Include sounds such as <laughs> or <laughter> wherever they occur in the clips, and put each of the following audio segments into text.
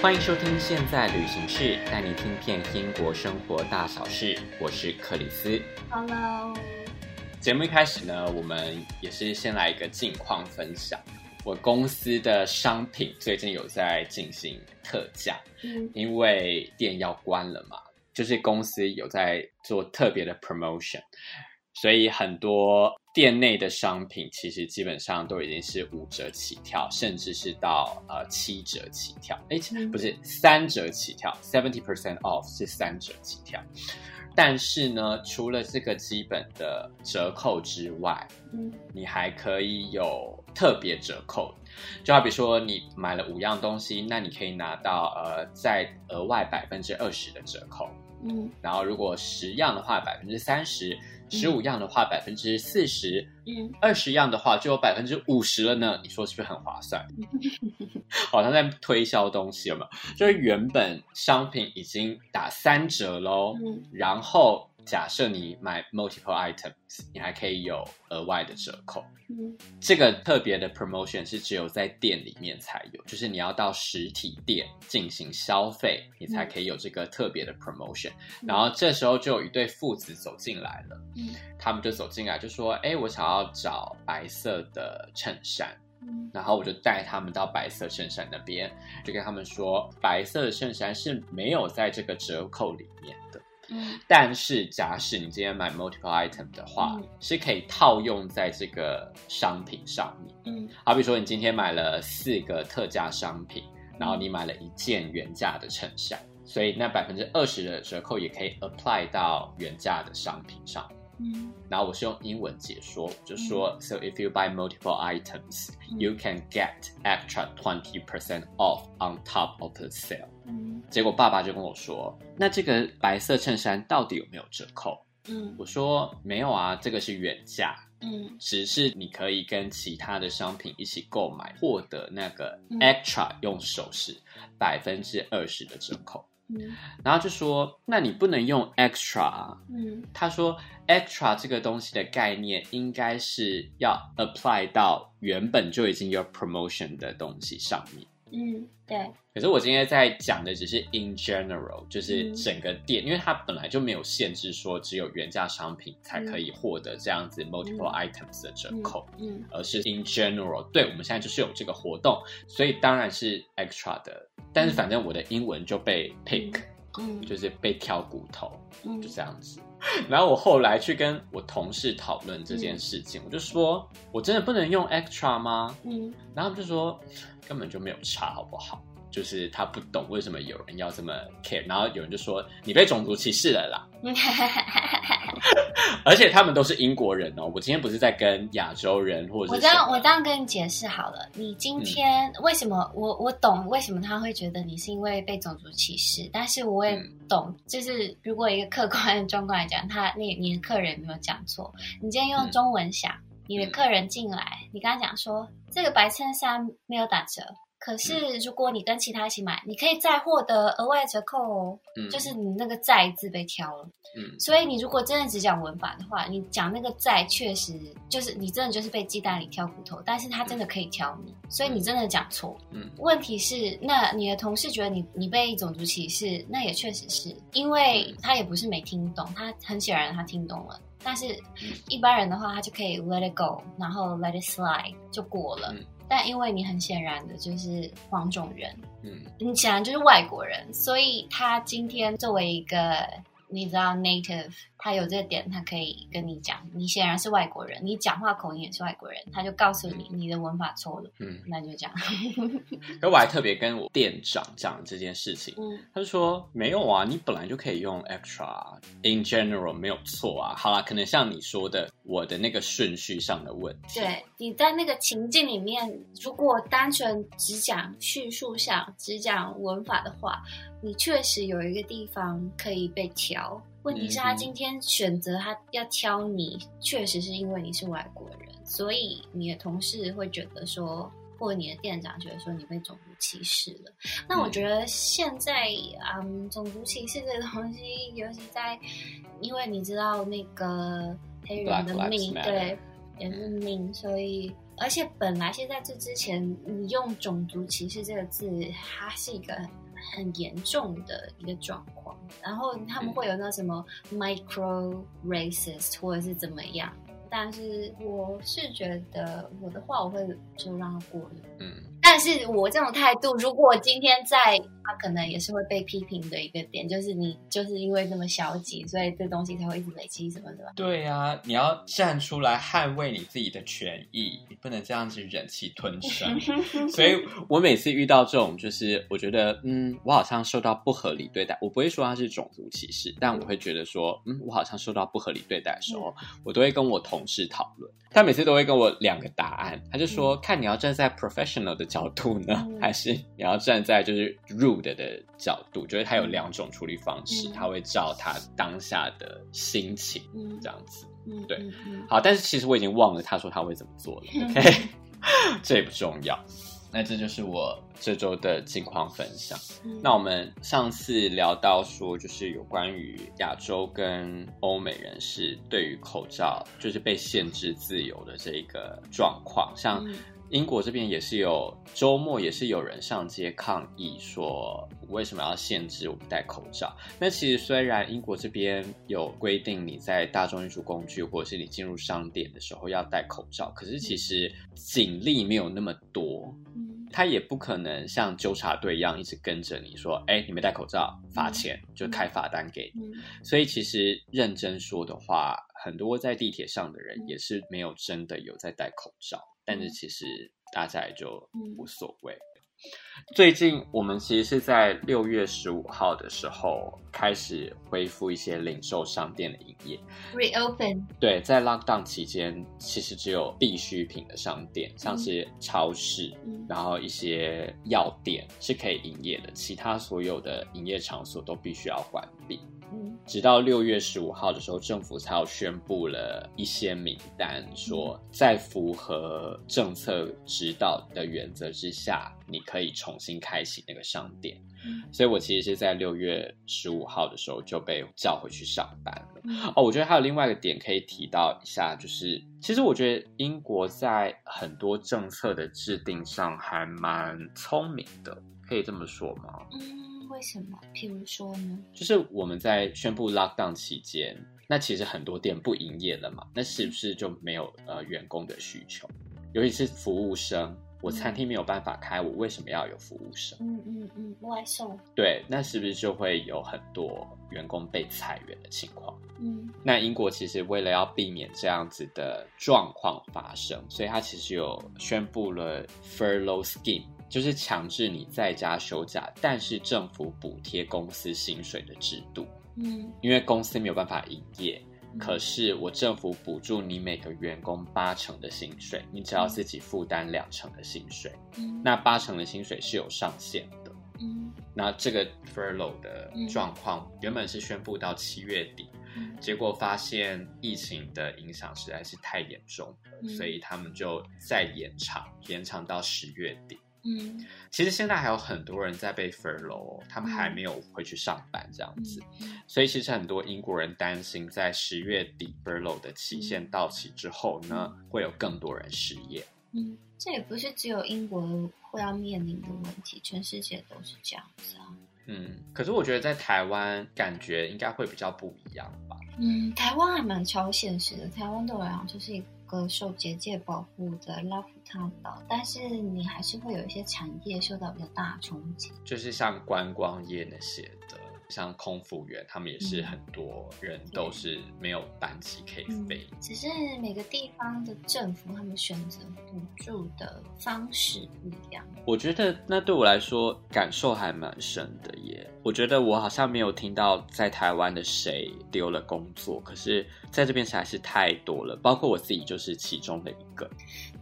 欢迎收听《现在旅行室》，带你听遍英国生活大小事。我是克里斯。Hello。节目一开始呢，我们也是先来一个近况分享。我公司的商品最近有在进行特价，嗯，因为店要关了嘛，就是公司有在做特别的 promotion。所以很多店内的商品其实基本上都已经是五折起跳，甚至是到呃七折起跳。哎，不是三折起跳，seventy percent off 是三折起跳。但是呢，除了这个基本的折扣之外，嗯，你还可以有特别折扣。就好比说你买了五样东西，那你可以拿到呃再额外百分之二十的折扣。嗯，然后如果十样的话，百分之三十。十五样的话，百分之四十；嗯，二十样的话，就有百分之五十了呢。你说是不是很划算？<laughs> 好像在推销东西，有没有？就是原本商品已经打三折喽，嗯，然后。假设你买 multiple items，你还可以有额外的折扣。嗯，这个特别的 promotion 是只有在店里面才有，就是你要到实体店进行消费，你才可以有这个特别的 promotion。嗯，然后这时候就有一对父子走进来了，嗯，他们就走进来就说：“哎，我想要找白色的衬衫。”嗯，然后我就带他们到白色衬衫那边，就跟他们说：“白色的衬衫是没有在这个折扣里面的。”嗯，但是假使你今天买 multiple item 的话，嗯，是可以套用在这个商品上面。嗯，好比说你今天买了四个特价商品，然后你买了一件原价的衬衫，所以那百分之二十的折扣也可以 apply 到原价的商品上。嗯，然后我是用英文解说，就说、嗯、So if you buy multiple items,、嗯、you can get extra twenty percent off on top of the sale。嗯，结果爸爸就跟我说，那这个白色衬衫到底有没有折扣？嗯，我说没有啊，这个是原价。嗯，只是你可以跟其他的商品一起购买，获得那个 extra 用手势百分之二十的折扣。嗯，然后就说，那你不能用 extra。嗯，他说 extra 这个东西的概念应该是要 apply 到原本就已经有 promotion 的东西上面。嗯，对。可是我今天在讲的只是 in general，就是整个店，嗯、因为它本来就没有限制说只有原价商品才可以获得这样子 multiple items 的折扣，嗯，嗯，而是 in general，对，我们现在就是有这个活动，所以当然是 extra 的。但是反正我的英文就被 pick，嗯，就是被挑骨头，嗯，就这样子。然后我后来去跟我同事讨论这件事情，嗯、我就说，我真的不能用 extra 吗？嗯，然后他们就说根本就没有差，好不好？就是他不懂为什么有人要这么 care，然后有人就说你被种族歧视了啦。<laughs> 而且他们都是英国人哦，我今天不是在跟亚洲人或者是我这样我这样跟你解释好了，你今天为什么、嗯、我我懂为什么他会觉得你是因为被种族歧视，但是我也懂，嗯、就是如果一个客观的状况来讲，他那你的客人没有讲错，你今天用中文想，嗯、你的客人进来，你跟他讲说这个白衬衫没有打折。可是，如果你跟其他一起买，嗯、你可以再获得额外折扣哦。嗯，就是你那个“再”字被挑了。嗯，所以你如果真的只讲文法的话，你讲那个“再”确实就是你真的就是被鸡蛋里挑骨头。但是他真的可以挑你，嗯、所以你真的讲错。嗯，问题是，那你的同事觉得你你被种族歧视，那也确实是因为他也不是没听懂，他很显然他听懂了。但是一般人的话，他就可以 let it go，然后 let it slide 就过了。嗯但因为你很显然的就是黄种人，嗯，你显然就是外国人，所以他今天作为一个。你知道 native，他有这个点，他可以跟你讲，你显然是外国人，你讲话口音也是外国人，他就告诉你你的文法错了，嗯，那就这样。可我还特别跟我店长讲这件事情，嗯，他就说没有啊，你本来就可以用 extra，in general 没有错啊。好啦，可能像你说的，我的那个顺序上的问题。对，你在那个情境里面，如果单纯只讲叙述上，只讲文法的话。你确实有一个地方可以被挑，问题是他今天选择他要挑你，确实是因为你是外国人，所以你的同事会觉得说，或者你的店长觉得说你被种族歧视了。那我觉得现在，嗯，种族歧视这个东西，尤其在，因为你知道那个黑人的命，对，也是命，所以，而且本来现在这之前，你用种族歧视这个字，它是一个。很严重的一个状况，然后他们会有那什么 micro racist 或者是怎么样，但是我是觉得我的话我会就让他过了，嗯。但是我这种态度，如果今天在，他可能也是会被批评的一个点，就是你就是因为那么消极，所以这东西才会一直累积什么的吧？对啊，你要站出来捍卫你自己的权益，你不能这样子忍气吞声。<laughs> 所以我每次遇到这种，就是我觉得，嗯，我好像受到不合理对待，我不会说他是种族歧视，但我会觉得说，嗯，我好像受到不合理对待的时候，嗯、我都会跟我同事讨论，他每次都会跟我两个答案，他就说，嗯、看你要站在 professional 的角度呢，嗯、还是你要站在就是 rude 的角度，觉得他有两种处理方式，嗯、他会照他当下的心情、嗯、这样子，嗯、对，好，但是其实我已经忘了他说他会怎么做了、嗯、，OK，<laughs> 这也不重要。那这就是我这周的近况分享。嗯、那我们上次聊到说，就是有关于亚洲跟欧美人士对于口罩就是被限制自由的这个状况，像。嗯英国这边也是有周末，也是有人上街抗议，说为什么要限制我们戴口罩？那其实虽然英国这边有规定你在大众运输工具或者是你进入商店的时候要戴口罩，可是其实警力没有那么多，他也不可能像纠察队一样一直跟着你说，哎，你没戴口罩，罚钱，就开罚单给你。所以其实认真说的话，很多在地铁上的人也是没有真的有在戴口罩。但是其实大家也就无所谓。最近我们其实是在六月十五号的时候开始恢复一些零售商店的营业，reopen。对，在 lockdown 期间，其实只有必需品的商店，像是超市，嗯、然后一些药店是可以营业的，其他所有的营业场所都必须要关闭。直到六月十五号的时候，政府才有宣布了一些名单，说在符合政策指导的原则之下，你可以重新开启那个商店。所以我其实是在六月十五号的时候就被叫回去上班了。哦，我觉得还有另外一个点可以提到一下，就是其实我觉得英国在很多政策的制定上还蛮聪明的，可以这么说吗？为什么？譬如说呢？就是我们在宣布 lockdown 期间，那其实很多店不营业了嘛，那是不是就没有呃员工的需求？尤其是服务生，我餐厅没有办法开，我为什么要有服务生？嗯嗯嗯，外送。对，那是不是就会有很多员工被裁员的情况？嗯，那英国其实为了要避免这样子的状况发生，所以他其实有宣布了 furlough scheme。就是强制你在家休假，但是政府补贴公司薪水的制度。嗯，因为公司没有办法营业，嗯、可是我政府补助你每个员工八成的薪水，你只要自己负担两成的薪水。嗯，那八成的薪水是有上限的。嗯，那这个 furlough 的状况原本是宣布到七月底，嗯、结果发现疫情的影响实在是太严重了，嗯、所以他们就再延长，延长到十月底。嗯，其实现在还有很多人在被 furlough，他们还没有回去上班这样子，所以其实很多英国人担心，在十月底 furlough 的期限到期之后呢，嗯、会有更多人失业。嗯，这也不是只有英国会要面临的问题，全世界都是这样子啊。嗯，可是我觉得在台湾感觉应该会比较不一样吧。嗯，台湾还蛮超现实的，台湾对我来讲就是一个受结界保护的 lockdown 岛，但是你还是会有一些产业受到比较大的冲击，就是像观光业那些的。像空服员，他们也是很多人都是没有班机可以飞。嗯，只是每个地方的政府他们选择补助的方式不一样。我觉得那对我来说感受还蛮深的耶。我觉得我好像没有听到在台湾的谁丢了工作，可是在这边实在是太多了，包括我自己就是其中的一个。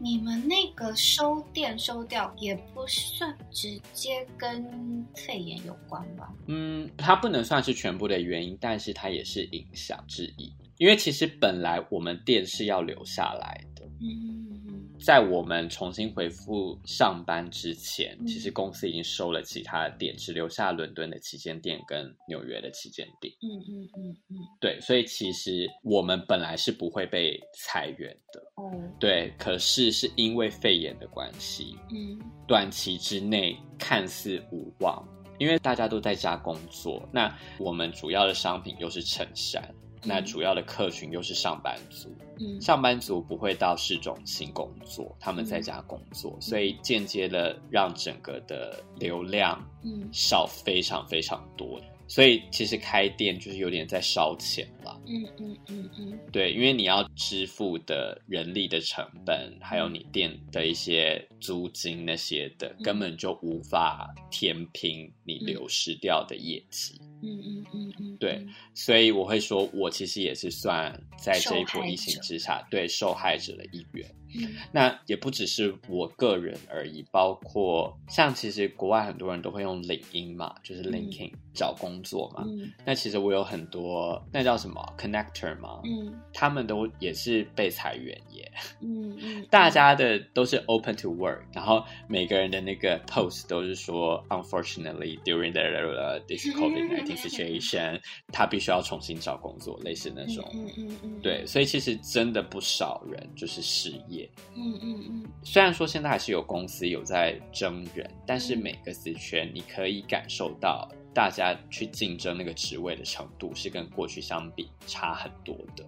你们那个收店收掉也不算直接跟肺炎有关吧？嗯，它不能算是全部的原因，但是它也是影响之一。因为其实本来我们店是要留下来的。嗯。在我们重新恢复上班之前，嗯、其实公司已经收了其他的店，只留下伦敦的旗舰店跟纽约的旗舰店。嗯嗯嗯嗯，对，所以其实我们本来是不会被裁员的。哦，对，可是是因为肺炎的关系，嗯，短期之内看似无望。因为大家都在家工作，那我们主要的商品又是衬衫，嗯、那主要的客群又是上班族。嗯，上班族不会到市中心工作，他们在家工作，嗯、所以间接的让整个的流量嗯少非常非常多。所以其实开店就是有点在烧钱了。嗯嗯嗯嗯，对，因为你要支付的人力的成本，还有你店的一些租金那些的，嗯、根本就无法填平你流失掉的业绩。嗯嗯嗯嗯，对，所以我会说，我其实也是算在这一波疫情之下，对受害者的一员。嗯、那也不只是我个人而已，包括像其实国外很多人都会用领英嘛，就是 LinkedIn、嗯、找工作嘛。嗯、那其实我有很多那叫什么 Connector 吗，嗯，他们都也是被裁员耶。嗯嗯，<laughs> 大家的都是 Open to Work，然后每个人的那个 Post 都是说 Unfortunately during the this COVID-19 <laughs> situation，他必须要重新找工作，类似那种。嗯嗯嗯，嗯嗯对，所以其实真的不少人就是失业。嗯嗯嗯，虽然说现在还是有公司有在征人，但是每个职缺你可以感受到大家去竞争那个职位的程度是跟过去相比差很多的。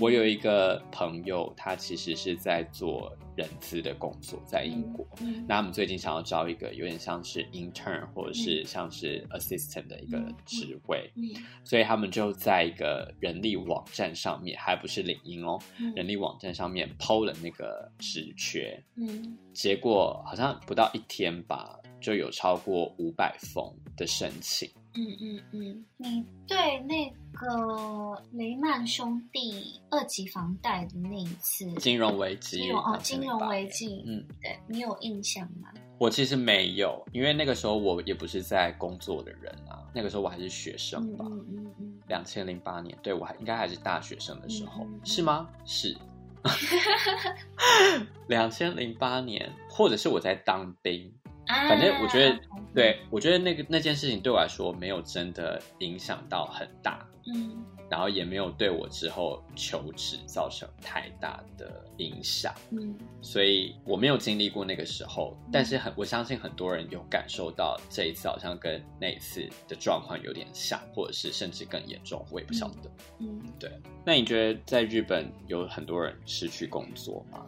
我有一个朋友，他其实是在做人资的工作，在英国。那他们最近想要招一个有点像是 intern 或者是像是 assistant 的一个职位，所以他们就在一个人力网站上面，还不是领英哦，人力网站上面 PO 了那个职缺。嗯结果好像不到一天吧，就有超过五百封的申请。嗯嗯嗯，你对那个雷曼兄弟二级房贷的那一次金融危机，金融哦，金融危机，嗯，对你有印象吗？我其实没有，因为那个时候我也不是在工作的人啊，那个时候我还是学生吧。嗯嗯嗯，两千零八年，对，我还应该还是大学生的时候，是吗？是，<laughs> 两千零八年，或者是我在当兵。反正我觉得，对，我觉得那个那件事情对我来说没有真的影响到很大，嗯，然后也没有对我之后求职造成太大的影响，嗯，所以我没有经历过那个时候，但是很我相信很多人有感受到这一次好像跟那一次的状况有点像，或者是甚至更严重，我也不晓得，嗯，对。那你觉得在日本有很多人失去工作吗？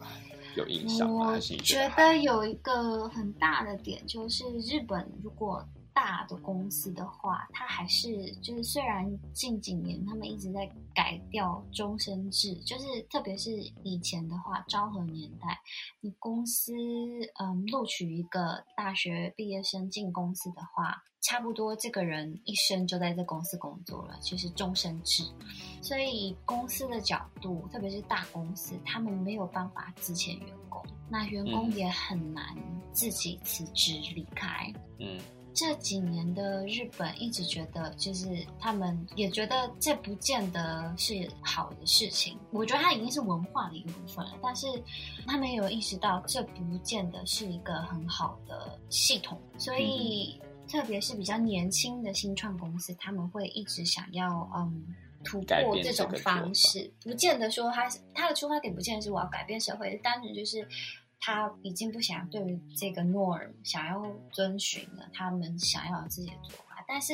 有印象吗？我觉得有一个很大的点，就是日本如果大的公司的话，它还是就是虽然近几年他们一直在改掉终身制，就是特别是以前的话，昭和年代，你公司嗯录取一个大学毕业生进公司的话，差不多这个人一生就在这公司工作了，就是终身制。所以公司的角度，特别是大公司，他们没有办法资遣员工，那员工也很难自己辞职离开。嗯。这几年的日本一直觉得，就是他们也觉得这不见得是好的事情。我觉得它已经是文化的一部分了，但是他们有意识到这不见得是一个很好的系统。所以，特别是比较年轻的新创公司，他们会一直想要嗯突破这种方式，不见得说他他的出发点不见得是我要改变社会，单纯就是。他已经不想对于这个 norm 想要遵循了，他们想要自己的做法。但是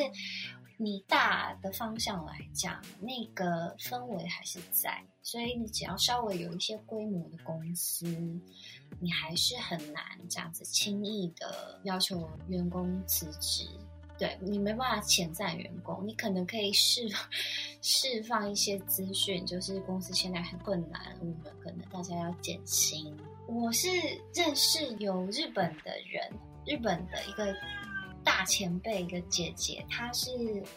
你大的方向来讲，那个氛围还是在，所以你只要稍微有一些规模的公司，你还是很难这样子轻易的要求员工辞职。对，你没办法遣散员工，你可能可以释 <laughs> 释放一些资讯，就是公司现在很困难，我们可能大家要减薪。我是认识有日本的人，日本的一个大前辈，一个姐姐，她是，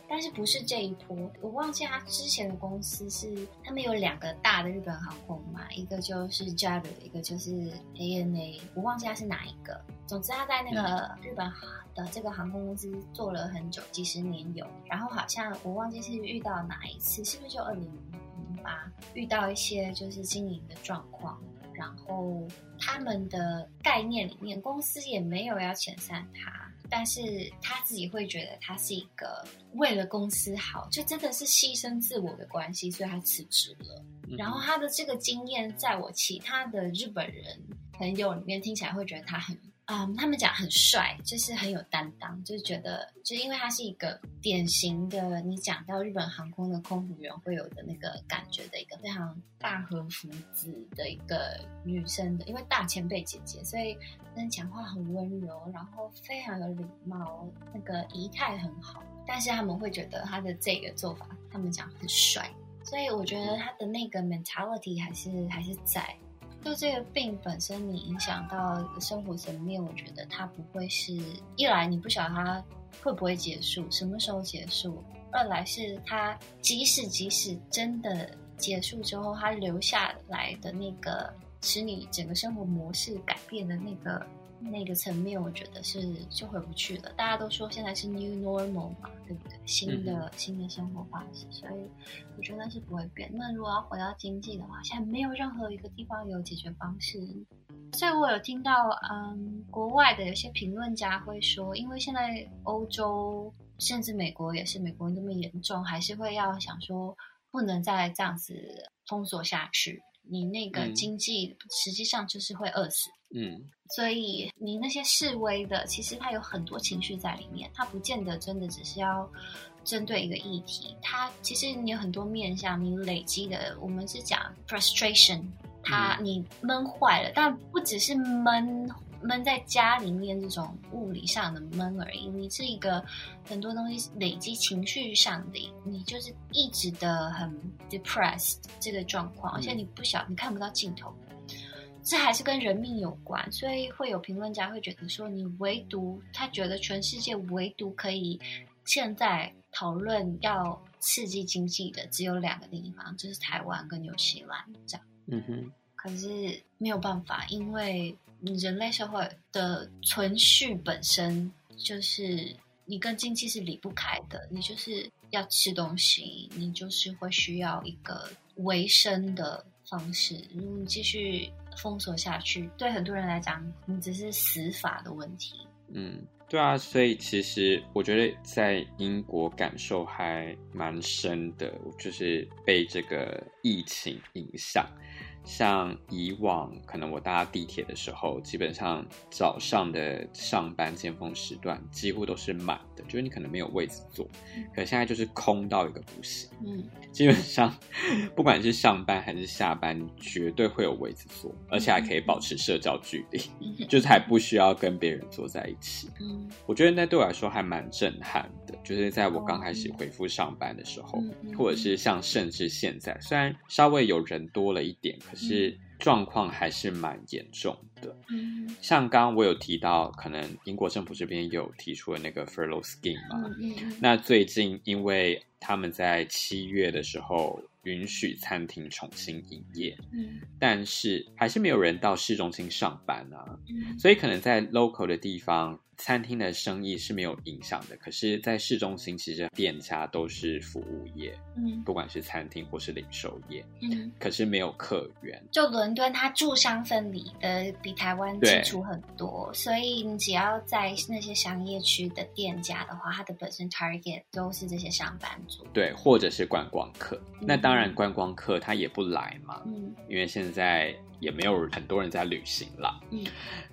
但是不是这一波，我忘记她之前的公司是，他们有两个大的日本航空嘛，一个就是 JAL，一个就是 ANA，我忘记她是哪一个。总之，她在那个日本的这个航空公司做了很久，几十年有。然后好像我忘记是遇到哪一次，是不是就二零零八遇到一些就是经营的状况。然后他们的概念里面，公司也没有要遣散他，但是他自己会觉得他是一个为了公司好，就真的是牺牲自我的关系，所以他辞职了。然后他的这个经验，在我其他的日本人朋友里面听起来，会觉得他很嗯，他们讲很帅，就是很有担当，就是觉得，就是因为他是一个典型的，你讲到日本航空的空服员会有的那个感觉的一个非常大和福子的一个女生的，因为大前辈姐姐，所以跟讲话很温柔，然后非常有礼貌，那个仪态很好。但是他们会觉得他的这个做法，他们讲很帅，所以我觉得他的那个 mentality 还是还是在。就这个病本身，你影响到生活层面，我觉得它不会是一来你不晓得它会不会结束，什么时候结束；二来是它即使即使真的结束之后，它留下来的那个使你整个生活模式改变的那个。那个层面，我觉得是就回不去了。大家都说现在是 new normal 嘛，对不对？新的、嗯、新的生活方式，所以我觉得是不会变。那如果要回到经济的话，现在没有任何一个地方有解决方式。所以我有听到，嗯，国外的有些评论家会说，因为现在欧洲甚至美国也是美国那么严重，还是会要想说不能再这样子封锁下去。你那个经济实际上就是会饿死。嗯，所以你那些示威的，其实他有很多情绪在里面，他不见得真的只是要针对一个议题，他其实你有很多面向，你累积的，我们是讲 frustration，他你闷坏了，但不只是闷闷在家里面这种物理上的闷而已，你是一个很多东西累积情绪上的，你就是一直的很 depressed 这个状况，而且你不晓你看不到尽头。这还是跟人命有关，所以会有评论家会觉得说，你唯独他觉得全世界唯独可以现在讨论要刺激经济的只有两个地方，就是台湾跟纽西兰这样。嗯哼。可是没有办法，因为人类社会的存续本身就是你跟经济是离不开的，你就是要吃东西，你就是会需要一个维生的方式。如果你继续。封锁下去，对很多人来讲，你只是死法的问题。嗯，对啊，所以其实我觉得在英国感受还蛮深的，就是被这个疫情影响。像以往，可能我搭地铁的时候，基本上早上的上班尖峰时段几乎都是满的，就是你可能没有位置坐。可现在就是空到一个不行。嗯，基本上不管是上班还是下班，绝对会有位置坐，而且还可以保持社交距离，就是还不需要跟别人坐在一起。嗯，我觉得那对我来说还蛮震撼的，就是在我刚开始恢复上班的时候，或者是像甚至现在，虽然稍微有人多了一点，可是状况还是蛮严重的。嗯，像刚刚我有提到，可能英国政府这边有提出了那个 furlough scheme 嘛。嗯，那最近因为他们在七月的时候允许餐厅重新营业，嗯，但是还是没有人到市中心上班啊。嗯，所以可能在 local 的地方。餐厅的生意是没有影响的，可是，在市中心其实店家都是服务业，嗯，不管是餐厅或是零售业，嗯，可是没有客源。就伦敦，它住商分离的比台湾清楚很多，所以你只要在那些商业区的店家的话，它的本身 target 都是这些上班族，对，或者是观光客。嗯，那当然，观光客他也不来嘛，嗯，因为现在也没有很多人在旅行了，嗯，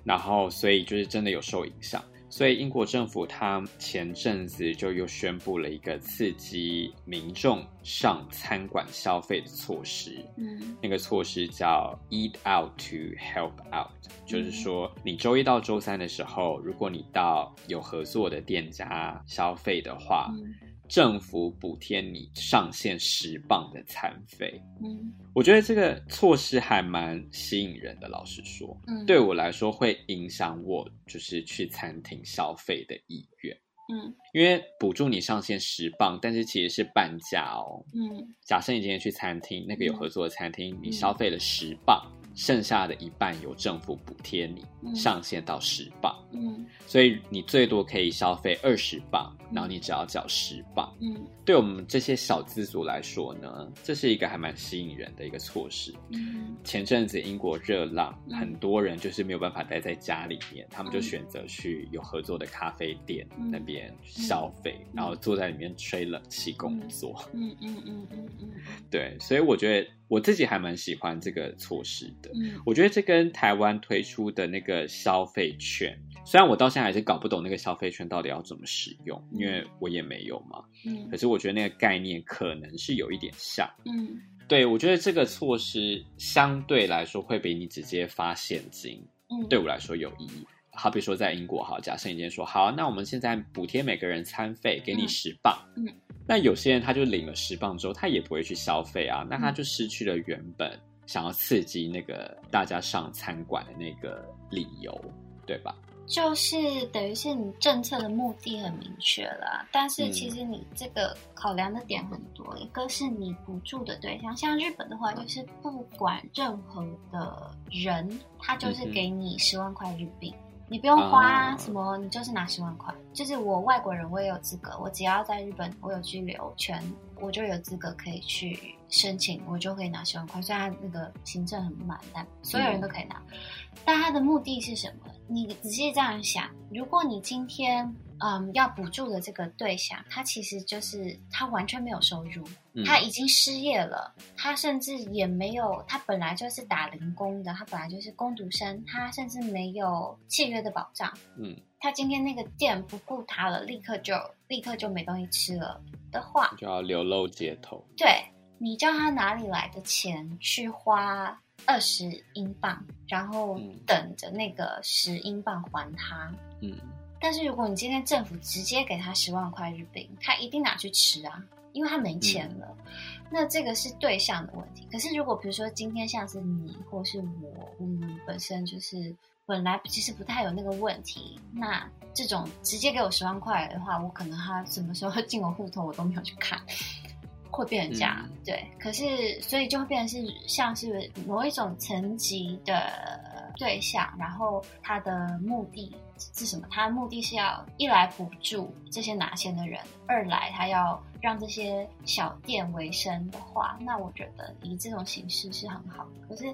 然后所以就是真的有受影响。所以英国政府它前阵子就又宣布了一个刺激民众上餐馆消费的措施，嗯，那个措施叫 Eat Out to Help Out，就是说你周一到周三的时候，如果你到有合作的店家消费的话。嗯政府补贴你上限十磅的餐费，嗯，我觉得这个措施还蛮吸引人的。老实说，嗯，对我来说会影响我就是去餐厅消费的意愿，嗯，因为补助你上限十磅，但是其实是半价哦，嗯，假设你今天去餐厅，那个有合作的餐厅，你消费了十磅。剩下的一半由政府补贴你，嗯、上限到十磅，嗯，所以你最多可以消费二十磅，嗯、然后你只要缴十磅，嗯，对我们这些小资族来说呢，这是一个还蛮吸引人的一个措施。嗯，前阵子英国热浪，嗯、很多人就是没有办法待在家里面，他们就选择去有合作的咖啡店那边消费，嗯、然后坐在里面吹冷气工作。嗯嗯嗯嗯嗯，<laughs> 对，所以我觉得。我自己还蛮喜欢这个措施的。嗯，我觉得这跟台湾推出的那个消费券，虽然我到现在还是搞不懂那个消费券到底要怎么使用，因为我也没有嘛。嗯，可是我觉得那个概念可能是有一点像。嗯，对，我觉得这个措施相对来说会比你直接发现金，嗯，对我来说有意义。好比说在英国，好，假设你今天说好，那我们现在补贴每个人餐费，给你十镑。嗯，那有些人他就领了十磅之后，他也不会去消费啊，那他就失去了原本想要刺激那个大家上餐馆的那个理由，对吧？就是等于是你政策的目的很明确了，但是其实你这个考量的点很多，嗯、一个是你补助的对象，像日本的话，就是不管任何的人，他就是给你十万块日币。嗯你不用花什么，你就是拿十万块。就是我外国人，我也有资格，我只要在日本，我有居留权，我就有资格可以去申请，我就可以拿十万块。虽然那个行政很慢，但所有人都可以拿。嗯、但他的目的是什么？你仔细这样想，如果你今天。嗯，要补助的这个对象，他其实就是他完全没有收入，嗯、他已经失业了，他甚至也没有，他本来就是打零工的，他本来就是工读生，他甚至没有契约的保障。嗯，他今天那个店不顾他了，立刻就立刻就没东西吃了的话，就要流落街头。对，你叫他哪里来的钱去花二十英镑，然后等着那个十英镑还他？嗯。但是如果你今天政府直接给他十万块日币，他一定拿去吃啊，因为他没钱了。嗯、那这个是对象的问题。可是如果比如说今天像是你或是我，我们本身就是本来其实不太有那个问题，那这种直接给我十万块的话，我可能他什么时候进我户头我都没有去看，会变成这样。嗯、对，可是所以就会变成是像是某一种层级的对象，然后他的目的。是什么？他的目的是要一来辅助这些拿钱的人，二来他要让这些小店为生的话，那我觉得以这种形式是很好。可是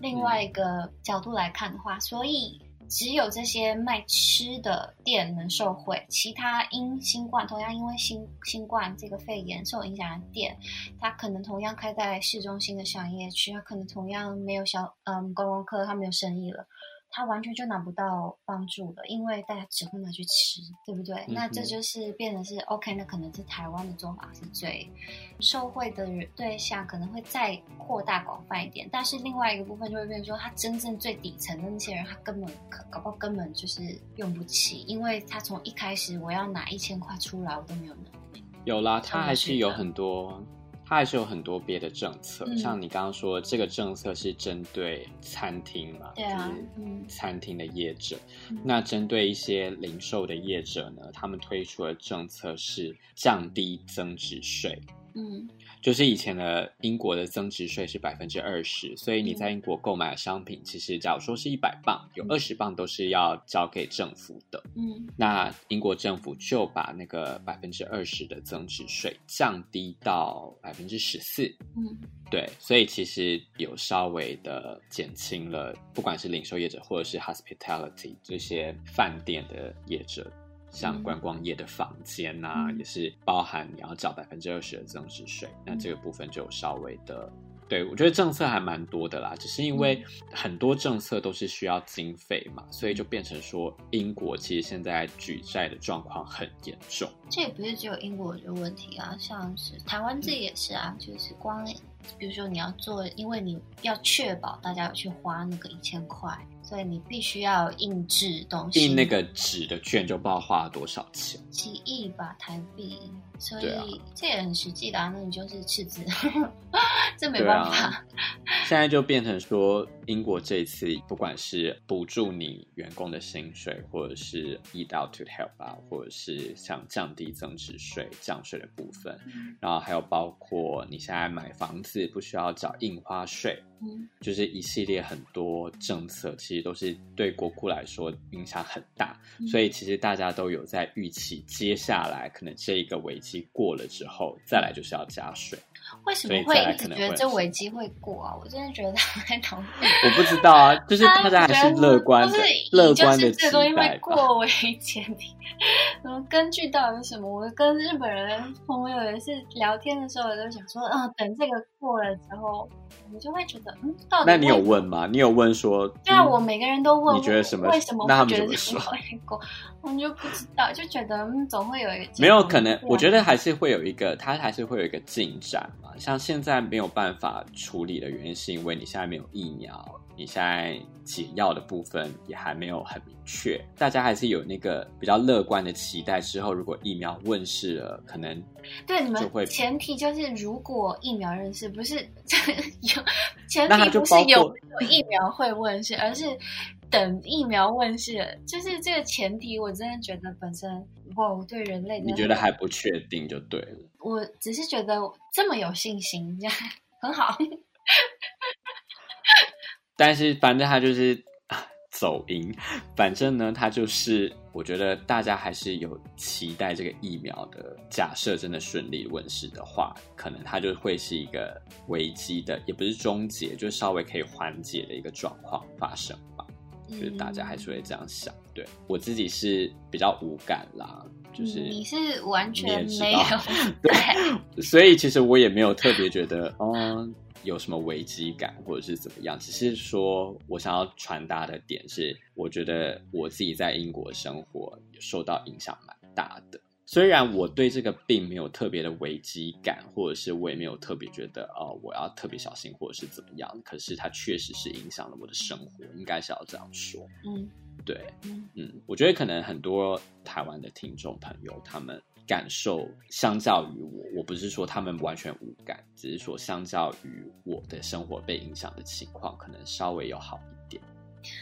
另外一个角度来看的话，嗯、所以只有这些卖吃的店能受惠，其他因新冠同样因为新新冠这个肺炎受影响的店，它可能同样开在市中心的商业区，它可能同样没有小嗯观光客，它没有生意了。他完全就拿不到帮助了，因为大家只会拿去吃，对不对？嗯、那这就是变得是 OK，那可能是台湾的做法是最受惠的人对象，可能会再扩大广泛一点。但是另外一个部分就会变成说，他真正最底层的那些人，他根本可搞不好根本就是用不起，因为他从一开始我要拿一千块出来，我都没有能力。有啦，他还是有很多。它还是有很多别的政策，嗯、像你刚刚说，这个政策是针对餐厅嘛，对啊，就是餐厅的业者。嗯、那针对一些零售的业者呢，他们推出的政策是降低增值税。嗯。就是以前的英国的增值税是百分之二十，所以你在英国购买的商品，其实假如说是一百磅，有二十磅都是要交给政府的。嗯，那英国政府就把那个百分之二十的增值税降低到百分之十四。嗯，对，所以其实有稍微的减轻了，不管是零售业者或者是 hospitality 这些饭店的业者。像观光业的房间呐、啊，嗯、也是包含你要缴百分之二十的增值税，嗯、那这个部分就稍微的，对，我觉得政策还蛮多的啦，只是因为很多政策都是需要经费嘛，所以就变成说英国其实现在举债的状况很严重。这也不是只有英国的问题啊，像是台湾这也是啊，嗯、就是光比如说你要做，因为你要确保大家有去花那个一千块。所以你必须要印制东西，印那个纸的券就不知道花了多少钱，几亿吧台币。所以、啊、这也很实际的、啊，那你就是赤字，<laughs> 这没办法、啊。<laughs> 现在就变成说，英国这一次不管是补助你员工的薪水，或者是 eat out to help 啊，或者是像降低增值税、降税的部分，嗯、然后还有包括你现在买房子不需要缴印花税，嗯，就是一系列很多政策，其其实都是对国库来说影响很大，嗯、所以其实大家都有在预期，接下来可能这一个危机过了之后，再来就是要加税。为什么会一直觉得这危机会过啊？我真的觉得太讨厌。我不知道啊，就是大家还是乐观的，乐观的这东西会过为前提。然后根据到底是什么？我跟日本人朋友也是聊天的时候，都想说，嗯，等这个过了之后，我就会觉得，嗯，到底。那你有问吗？你有问说？对啊，我每个人都问。你觉得什么？为什么？那他们觉得什么会过？我就不知道，就觉得嗯，总会有一个。没有可能，我觉得还是会有一个，它还是会有一个进展嘛。像现在没有办法处理的原因，是因为你现在没有疫苗。你现在解药的部分也还没有很明确，大家还是有那个比较乐观的期待。之后如果疫苗问世了，可能对你们前提就是如果疫苗问世，不是有前提不是有有疫苗会问世，而是等疫苗问世，就是这个前提。我真的觉得本身哇，我对人类你觉得还不确定就对了。我只是觉得这么有信心，这样很好。<laughs> 但是反正他就是 <laughs> 走音，反正呢，他就是我觉得大家还是有期待这个疫苗的。假设真的顺利问世的话，可能它就会是一个危机的，也不是终结，就稍微可以缓解的一个状况发生吧。嗯、就是大家还是会这样想。对我自己是比较无感啦，就是你是完全没有对，所以其实我也没有特别觉得，嗯。有什么危机感，或者是怎么样？只是说我想要传达的点是，我觉得我自己在英国生活受到影响蛮大的。虽然我对这个病没有特别的危机感，或者是我也没有特别觉得哦，我要特别小心，或者是怎么样。可是它确实是影响了我的生活，应该是要这样说。嗯，对，嗯，我觉得可能很多台湾的听众朋友他们。感受相较于我，我不是说他们完全无感，只是说相较于我的生活被影响的情况，可能稍微有好一点，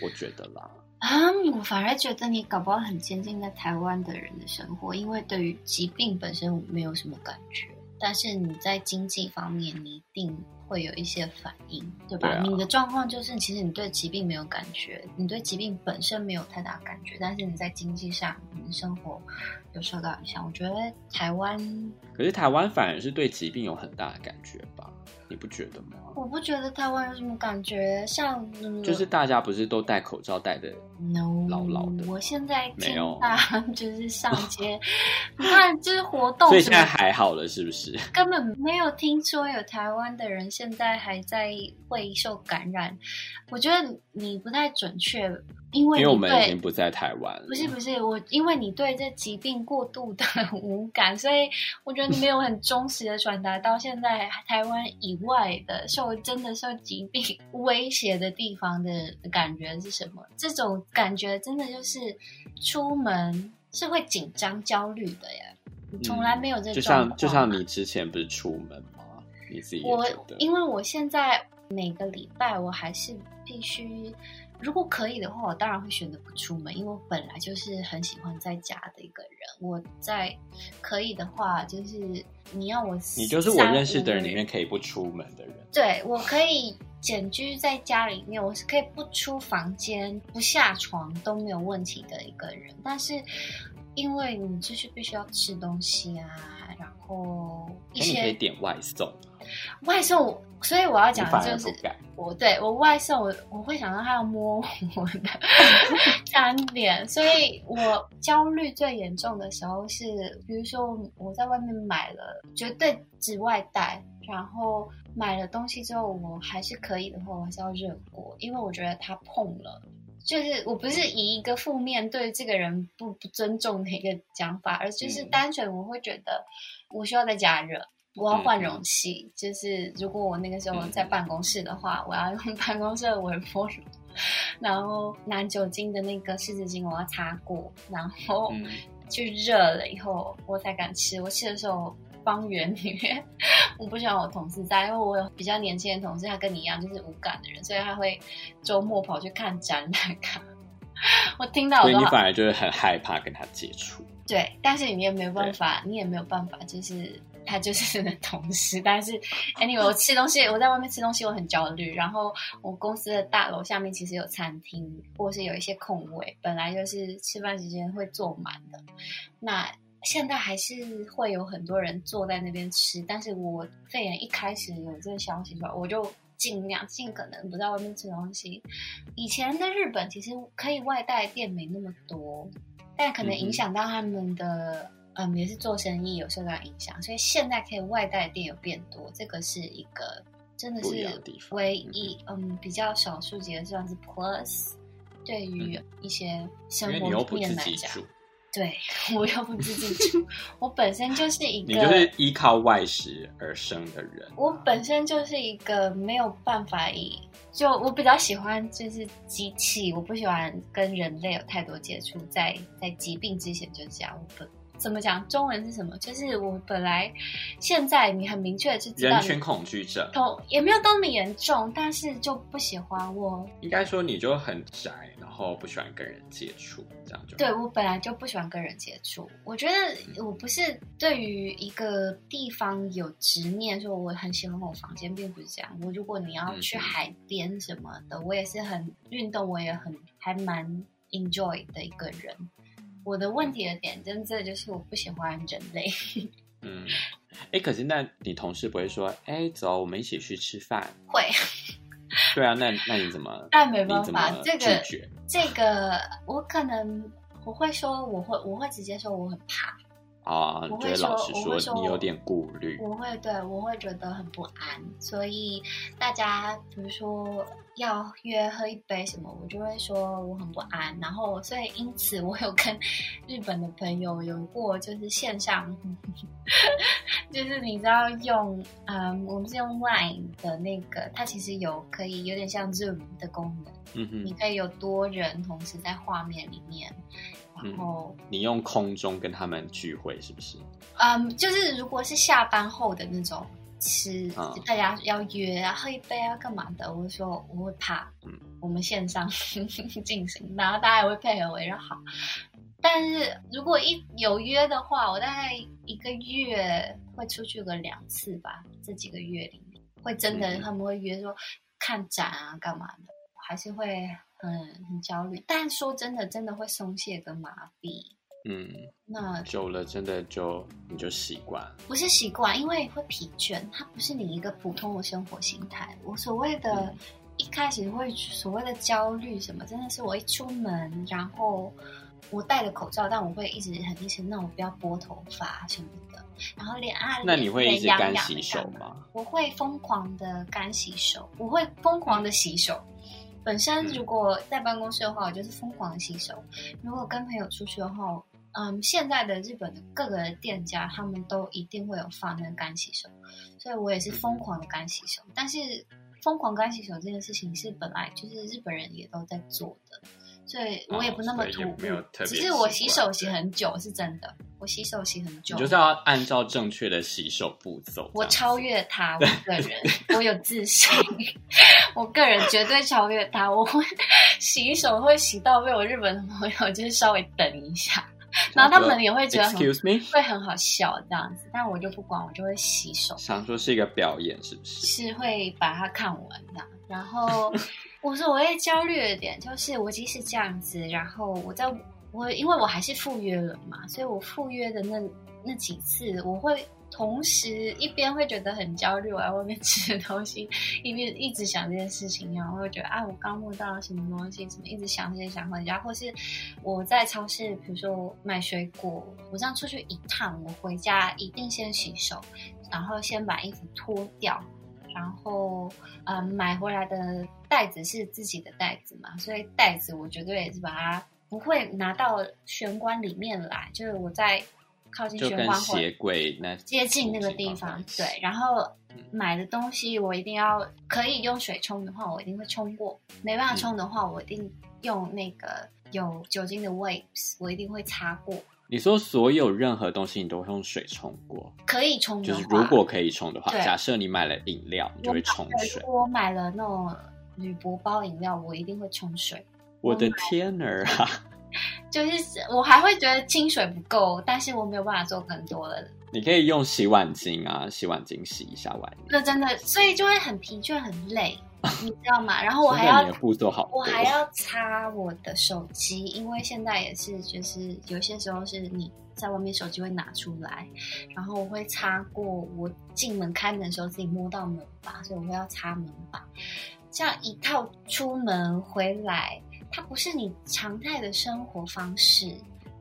我觉得啦。啊，我反而觉得你搞不好很接近在台湾的人的生活，因为对于疾病本身没有什么感觉，但是你在经济方面，你一定。会有一些反应，对吧？对啊。你的状况就是，其实你对疾病没有感觉，你对疾病本身没有太大感觉，但是你在经济上，你的生活有受到影响。我觉得台湾，可是台湾反而是对疾病有很大的感觉吧？你不觉得吗？我不觉得台湾有什么感觉，像、嗯、就是大家不是都戴口罩戴的牢牢的。No, 我现在没有，<laughs> 就是上街，<laughs> 你看就是活动，所以现在还好了，是不是？根本没有听说有台湾的人现在还在会受感染。我觉得你不太准确。因为，因为我们已经不在台湾了。不是不是，我因为你对这疾病过度的无感，所以我觉得你没有很忠实的传达到现在台湾以外的受真的受疾病 <laughs> 威胁的地方的感觉是什么？这种感觉真的就是出门是会紧张焦虑的呀，从来没有这。就像就像你之前不是出门吗？你自己我因为我现在每个礼拜我还是必须。如果可以的话，我当然会选择不出门，因为我本来就是很喜欢在家的一个人。我在可以的话，就是你要我，你就是我认识的人里面可以不出门的人。对，我可以简居在家里面，我是可以不出房间、不下床都没有问题的一个人。但是因为你就是必须要吃东西啊，然后一些你可以点外送。外送，所以我要讲的就是我对我外送，我我会想到他要摸我的 <laughs> 餐点，所以我焦虑最严重的时候是，比如说我在外面买了，绝对只外带，然后买了东西之后，我还是可以的话，我还是要热锅，因为我觉得他碰了，就是我不是以一个负面对这个人不不尊重的一个讲法，而就是单纯我会觉得我需要再加热。我要换容器，嗯、就是如果我那个时候在办公室的话，嗯、我要用办公室的微波炉，然后拿酒精的那个湿纸巾，我要擦过，然后就热了以后我才敢吃。我吃的时候，方圆里面我不喜欢我同事在，因为我有比较年轻的同事，他跟你一样就是无感的人，所以他会周末跑去看展览看。我听到我，所以你反而就是很害怕跟他接触。对，但是你也没有办法，你也没有办法，就是。他就是的 <laughs> 同事。但是，anyway，我吃东西，我在外面吃东西，我很焦虑。然后，我公司的大楼下面其实有餐厅，或是有一些空位，本来就是吃饭时间会坐满的。那现在还是会有很多人坐在那边吃。但是我肺炎一开始有这个消息出来，我就尽量尽可能不在外面吃东西。以前在日本，其实可以外带店没那么多。但可能影响到他们的，嗯，嗯，也是做生意有受到影响，所以现在可以外带的店有变多，这个是一个真的是唯一，嗯，比较少数几个算是 plus，对于一些生活面来讲。对，我又不是自己煮，<laughs> 我本身就是一个，你就是依靠外食而生的人。我本身就是一个没有办法以，就我比较喜欢就是机器，我不喜欢跟人类有太多接触，在在疾病之前就这样。我本怎么讲？中文是什么？就是我本来现在你很明确的是知道人群恐惧症，头也没有到那么严重，但是就不喜欢我。应该说你就很宅，然后不喜欢跟人接触，这样就对，我本来就不喜欢跟人接触。我觉得我不是对于一个地方有执念，说我很喜欢我房间，并不是这样。我如果你要去海边什么的，嗯、我也是很运动，我也很还蛮 enjoy 的一个人。我的问题的点，真的就是我不喜欢人类。<laughs> 嗯，哎，可是那你同事不会说，哎，走，我们一起去吃饭？会。<laughs> 对啊，那那你怎么？<laughs> 但没办法，这个这个，我可能我会说，我会我会直接说，我很怕。啊，我觉得老实说，说你有点顾虑。我会对，我会觉得很不安，所以大家比如说要约喝一杯什么，我就会说我很不安。然后，所以因此我有跟 <laughs> 日本的朋友有过，就是线上，<laughs> 就是你知道用，嗯，我们是用 Line 的那个，它其实有可以有点像 Zoom 的功能，嗯哼，你可以有多人同时在画面里面。然后、嗯、你用空中跟他们聚会是不是？嗯，就是如果是下班后的那种吃，嗯、大家要约啊，喝一杯啊，干嘛的？我会说我会怕，嗯，我们线上 <laughs> 进行，然后大家也会配合，我也好。但是如果一有约的话，我大概一个月会出去个两次吧。这几个月里面会真的，嗯、他们会约说看展啊，干嘛的，还是会。嗯，很焦虑，但说真的，真的会松懈跟麻痹。嗯，那久了真的就你就习惯，不是习惯，因为会疲倦。它不是你一个普通的生活形态。我所谓的，嗯、一开始会所谓的焦虑什么，真的是我一出门，然后我戴着口罩，但我会一直很一直那我不要拨头发什么的，然后脸啊，那你会一直干洗手吗？我会疯狂的干洗手，我会疯狂的洗手。本身如果在办公室的话，我就是疯狂的洗手。如果跟朋友出去的话，嗯，现在的日本的各个店家，他们都一定会有放那个干洗手，所以我也是疯狂的干洗手。但是疯狂干洗手这件事情是本来就是日本人也都在做的。所以我也不那么突兀，哦、只是我洗手洗很久，是真的。我洗手洗很久，你就是要按照正确的洗手步骤。我超越他，我个人，我有自信，<laughs> 我个人绝对超越他。我会 <laughs> 洗手会洗到被我日本的朋友 <laughs> 就是稍微等一下，然后他们也会觉得很 Excuse me? 会很好笑这样子，但我就不管，我就会洗手。想说是一个表演，是不是？是会把它看完的，然后。<laughs> 我说我会焦虑的点就是，我即使这样子，然后我在我因为我还是赴约了嘛，所以我赴约的那那几次，我会同时一边会觉得很焦虑，我在外面吃的东西，一边一直想这件事情，然后会觉得啊，我刚摸到什么东西，怎么一直想这些想法，然后或是我在超市，比如说买水果，我这样出去一趟，我回家一定先洗手，然后先把衣服脱掉。然后，嗯，买回来的袋子是自己的袋子嘛，所以袋子我绝对也是把它不会拿到玄关里面来，就是我在靠近玄关鞋柜那接近那个地方，对。然后买的东西我一定要可以用水冲的话，我一定会冲过；没办法冲的话，我一定用那个有酒精的 wipes，我一定会擦过。你说所有任何东西你都会用水冲过？可以冲，就是如果可以冲的话，假设你买了饮料，你就会冲水。我买了那种铝箔包饮料，我一定会冲水。我的天儿啊！<laughs> 就是我还会觉得清水不够，但是我没有办法做更多的你可以用洗碗巾啊，洗碗巾洗一下碗。那真的，所以就会很疲倦、很累，<laughs> 你知道吗？然后我还要步骤好，我还要擦我的手机，因为现在也是，就是有些时候是你在外面手机会拿出来，然后我会擦过我进门开门的时候自己摸到门把，所以我会要擦门把。这样一套出门回来，它不是你常态的生活方式，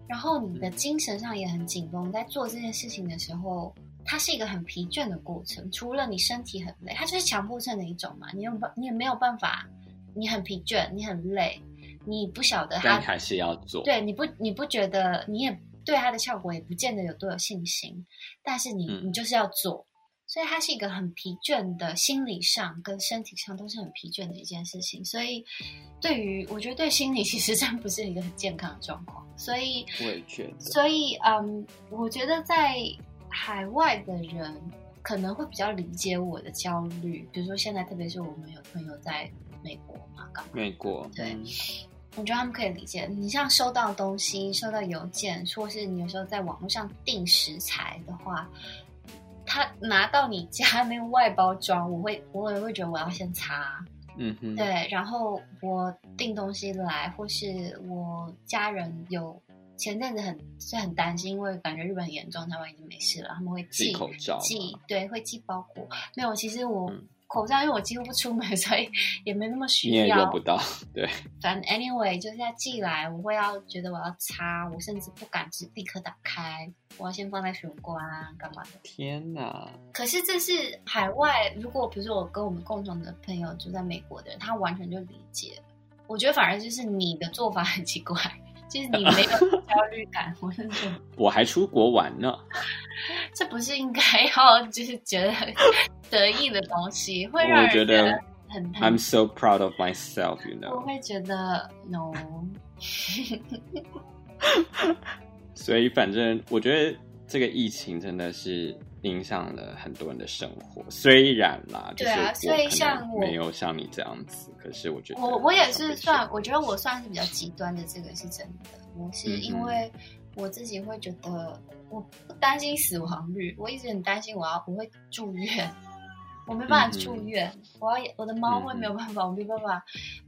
然后你的精神上也很紧绷。在做这件事情的时候，它是一个很疲倦的过程。除了你身体很累，它就是强迫症的一种嘛。你有，你也没有办法，你很疲倦，你很累，你不晓得它还是要做。对，你不，你不觉得，你也对它的效果也不见得有多有信心，但是你，你就是要做。嗯所以它是一个很疲倦的，心理上跟身体上都是很疲倦的一件事情。所以，对于我觉得对心理其实真不是一个很健康的状况。所以我也觉得。所以，嗯，我觉得在海外的人可能会比较理解我的焦虑。比如说现在，特别是我们有朋友在美国嘛，刚美国，对，嗯、我觉得他们可以理解。你像收到东西、收到邮件，或是你有时候在网络上订食材的话。他拿到你家那个外包装，我会 <laughs> 我也会觉得我要先擦，嗯哼，对。然后我订东西来，或是我家人有前阵子很是很担心，因为感觉日本很严重，台湾已经没事了，他们会寄口罩，寄对，会寄包裹。没有，其实我。嗯口罩，因为我几乎不出门，<laughs> 所以也没那么需要。你也用不到，对。反正 anyway，就是要寄来，我会要觉得我要擦，我甚至不敢是立刻打开，我要先放在玄关啊，干嘛的？天哪！可是这是海外，如果比如说我跟我们共同的朋友住在美国的人，他完全就理解。我觉得反而就是你的做法很奇怪。就是你没有焦虑感，我是说，<laughs> 我还出国玩呢，这不是应该要就是觉得得意的东西，会让人觉得很。I'm so proud of myself, you know。我会觉得 no。<laughs> 所以反正我觉得这个疫情真的是。影响了很多人的生活，虽然啦，对啊，所以像我没有像你这样子，可是我觉得我我也是算，我觉得我算是比较极端的，这个是真的。我是因为我自己会觉得我不担心死亡率，我一直很担心我要不会住院，我没办法住院，嗯、我要我的猫会没有办法，嗯、我没办法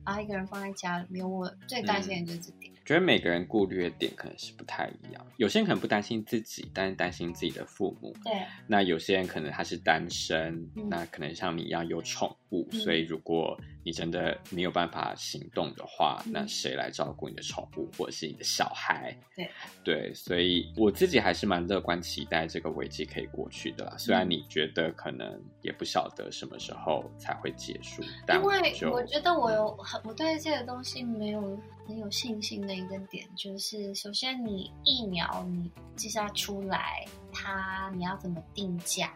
把一个人放在家里面，我最担心的就是这点。嗯觉得每个人顾虑的点可能是不太一样，有些人可能不担心自己，但是担心自己的父母。对。那有些人可能他是单身，嗯、那可能像你一样有宠物，嗯、所以如果你真的没有办法行动的话，嗯、那谁来照顾你的宠物或者是你的小孩？对。对，所以我自己还是蛮乐观期待这个危机可以过去的啦。虽然你觉得可能也不晓得什么时候才会结束，但因为我觉得我有很我对这个东西没有。很有信心的一个点就是，首先你疫苗你就是要出来，它你要怎么定价？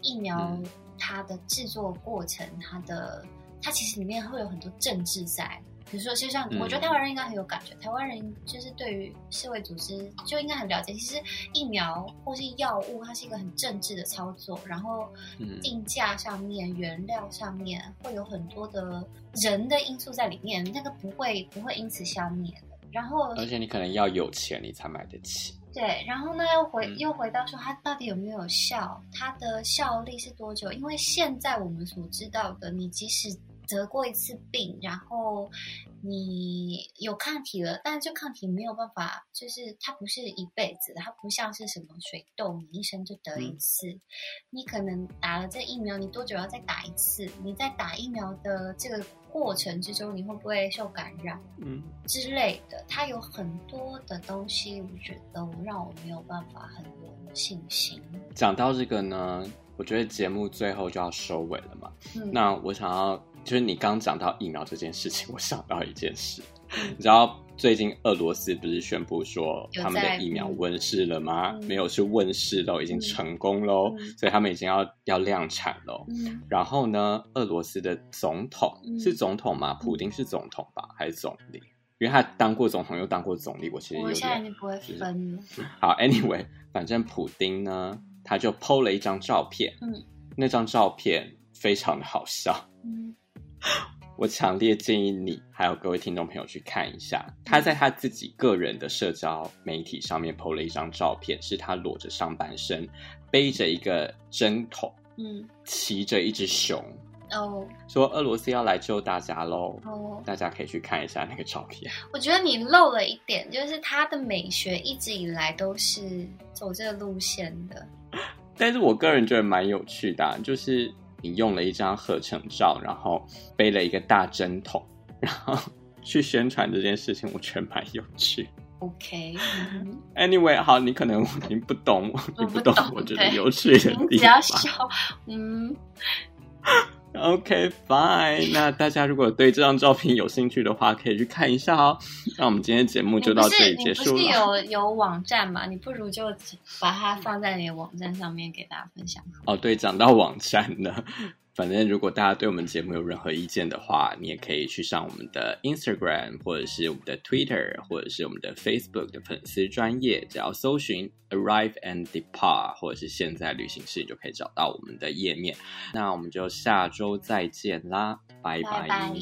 疫苗它的制作过程，它的它其实里面会有很多政治在。比如说，就像我觉得台湾人应该很有感觉，嗯、台湾人就是对于世卫组织就应该很了解。其实疫苗或是药物，它是一个很政治的操作，然后定价上面、原料上面会有很多的人的因素在里面，那个不会不会因此消灭的。然后，而且你可能要有钱，你才买得起。对，然后呢，又回又回到说它到底有没有效，它的效力是多久？因为现在我们所知道的，你即使得过一次病，然后你有抗体了，但是这抗体没有办法，就是它不是一辈子，它不像是什么水痘，你一生就得一次。嗯、你可能打了这疫苗，你多久要再打一次？你在打疫苗的这个过程之中，你会不会受感染？嗯，之类的，它有很多的东西，我觉得让我没有办法很有信心。讲到这个呢，我觉得节目最后就要收尾了嘛。嗯、那我想要。就是你刚讲到疫苗这件事情，我想到一件事，你知道最近俄罗斯不是宣布说他们的疫苗问世了吗？没有，是问世都已经成功喽，所以他们已经要要量产喽。然后呢，俄罗斯的总统是总统吗？普丁是总统吧，还是总理？因为他当过总统又当过总理，我其实有点。我现在已经不会分了。好，Anyway，反正普丁呢，他就 PO 了一张照片，嗯，那张照片非常的好笑。<laughs> 我强烈建议你还有各位听众朋友去看一下。他在他自己个人的社交媒体上面 PO 了一张照片，是他裸着上半身，背着一个针筒，嗯，骑着一只熊。哦，说俄罗斯要来救大家喽！哦，大家可以去看一下那个照片。我觉得你漏了一点，就是他的美学一直以来都是走这个路线的。<laughs> 但是我个人觉得蛮有趣的啊，就是你用了一张合成照，然后背了一个大针筒，然后 <laughs> 去宣传这件事情，我觉得蛮有趣。OK，Anyway，好，你可能你不懂，你不懂，我觉得有趣的地方。你只要笑，嗯。OK，fine。那大家如果对这张照片有兴趣的话，可以去看一下哦。那我们今天节目就到这里结束了。你不是有有网站吗？你不如就把它放在你的网站上面给大家分享。哦，对，讲到网站呢。反正，如果大家对我们节目有任何意见的话，你也可以去上我们的 Instagram，或者是我们的 Twitter，或者是我们的 Facebook 的粉丝专业，只要搜寻 Arrive and Depart，或者是现在旅行室，你就可以找到我们的页面。那我们就下周再见啦，拜拜。